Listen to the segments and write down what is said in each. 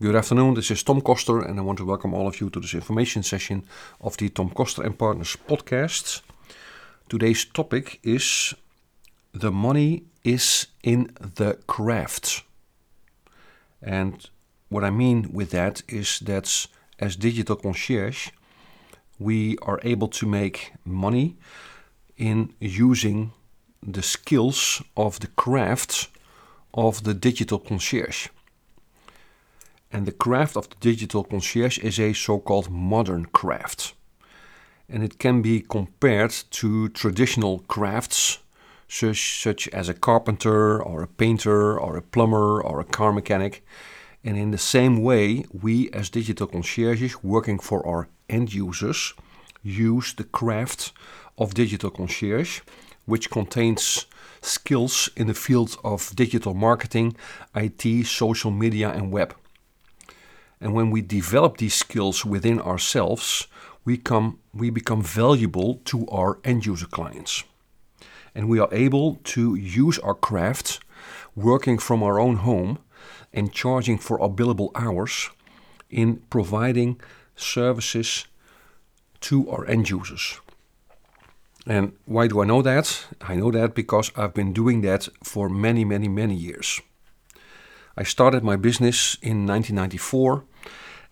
Good afternoon, this is Tom Koster, and I want to welcome all of you to this information session of the Tom Koster and Partners podcast. Today's topic is The Money is in the Craft. And what I mean with that is that as digital concierge, we are able to make money in using the skills of the craft of the digital concierge. And the craft of the digital concierge is a so called modern craft. And it can be compared to traditional crafts, such, such as a carpenter, or a painter, or a plumber, or a car mechanic. And in the same way, we as digital concierges working for our end users use the craft of digital concierge, which contains skills in the field of digital marketing, IT, social media, and web. And when we develop these skills within ourselves, we, come, we become valuable to our end user clients. And we are able to use our craft working from our own home and charging for our billable hours in providing services to our end users. And why do I know that? I know that because I've been doing that for many, many, many years. I started my business in 1994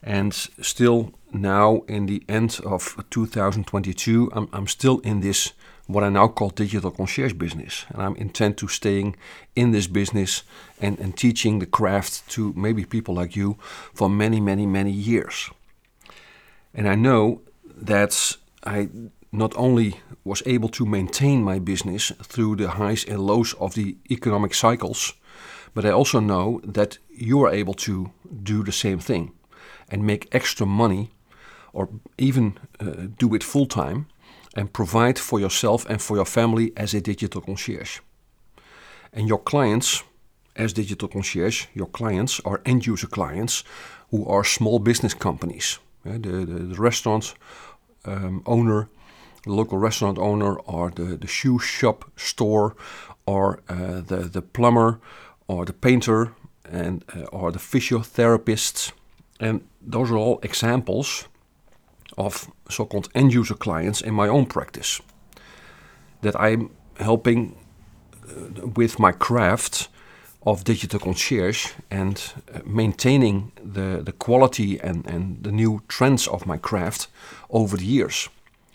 and still now in the end of 2022 I'm, I'm still in this what I now call digital concierge business. And I'm intent to staying in this business and, and teaching the craft to maybe people like you for many many many years. And I know that I not only was able to maintain my business through the highs and lows of the economic cycles but I also know that you are able to do the same thing and make extra money or even uh, do it full time and provide for yourself and for your family as a digital concierge. And your clients, as digital concierge, your clients are end user clients who are small business companies. Yeah, the, the, the, restaurant um, owner, the local restaurant owner, or the, the shoe shop store, or uh, the, the plumber or the painter and uh, or the physiotherapist. And those are all examples of so-called end-user clients in my own practice that I'm helping uh, with my craft of digital concierge and uh, maintaining the, the quality and, and the new trends of my craft over the years.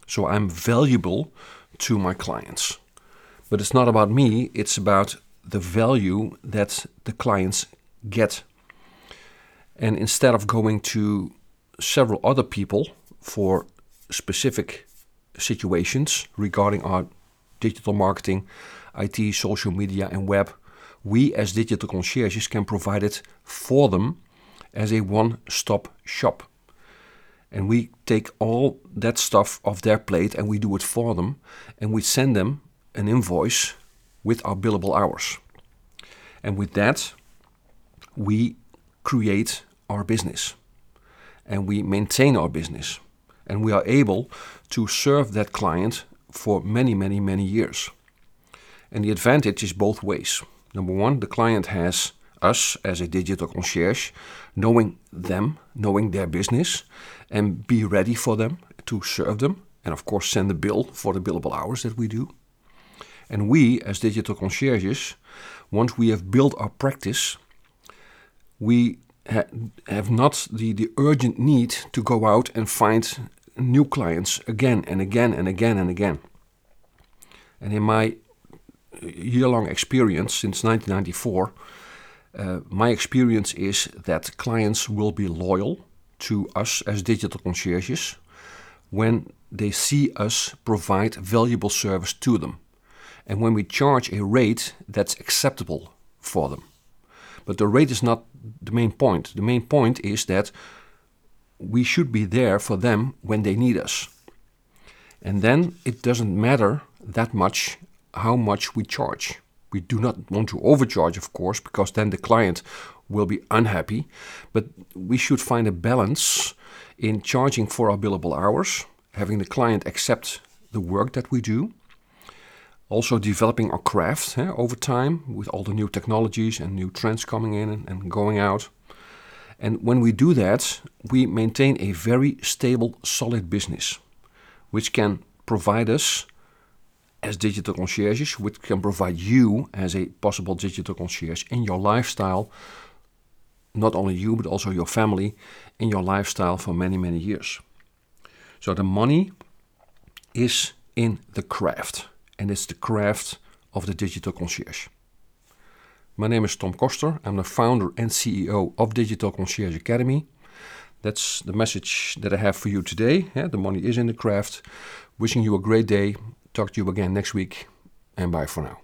So I'm valuable to my clients. But it's not about me, it's about the value that the clients get. And instead of going to several other people for specific situations regarding our digital marketing, IT, social media, and web, we as digital concierges can provide it for them as a one stop shop. And we take all that stuff off their plate and we do it for them and we send them an invoice with our billable hours. And with that, we create our business and we maintain our business. And we are able to serve that client for many, many, many years. And the advantage is both ways. Number one, the client has us as a digital concierge, knowing them, knowing their business, and be ready for them to serve them. And of course, send the bill for the billable hours that we do. And we, as digital concierges, once we have built our practice, we ha have not the, the urgent need to go out and find new clients again and again and again and again. And in my year long experience since 1994, uh, my experience is that clients will be loyal to us as digital concierges when they see us provide valuable service to them and when we charge a rate that's acceptable for them. But the rate is not the main point. The main point is that we should be there for them when they need us. And then it doesn't matter that much how much we charge. We do not want to overcharge, of course, because then the client will be unhappy. But we should find a balance in charging for our billable hours, having the client accept the work that we do, also developing our craft over time with all the new technologies and new trends coming in and going out. And when we do that, we maintain a very stable, solid business, which can provide us as digital concierges, which can provide you as a possible digital concierge in your lifestyle, not only you, but also your family in your lifestyle for many, many years. So the money is in the craft, and it's the craft of the digital concierge. My name is Tom Koster. I'm the founder and CEO of Digital Concierge Academy. That's the message that I have for you today. Yeah, the money is in the craft. Wishing you a great day. Talk to you again next week, and bye for now.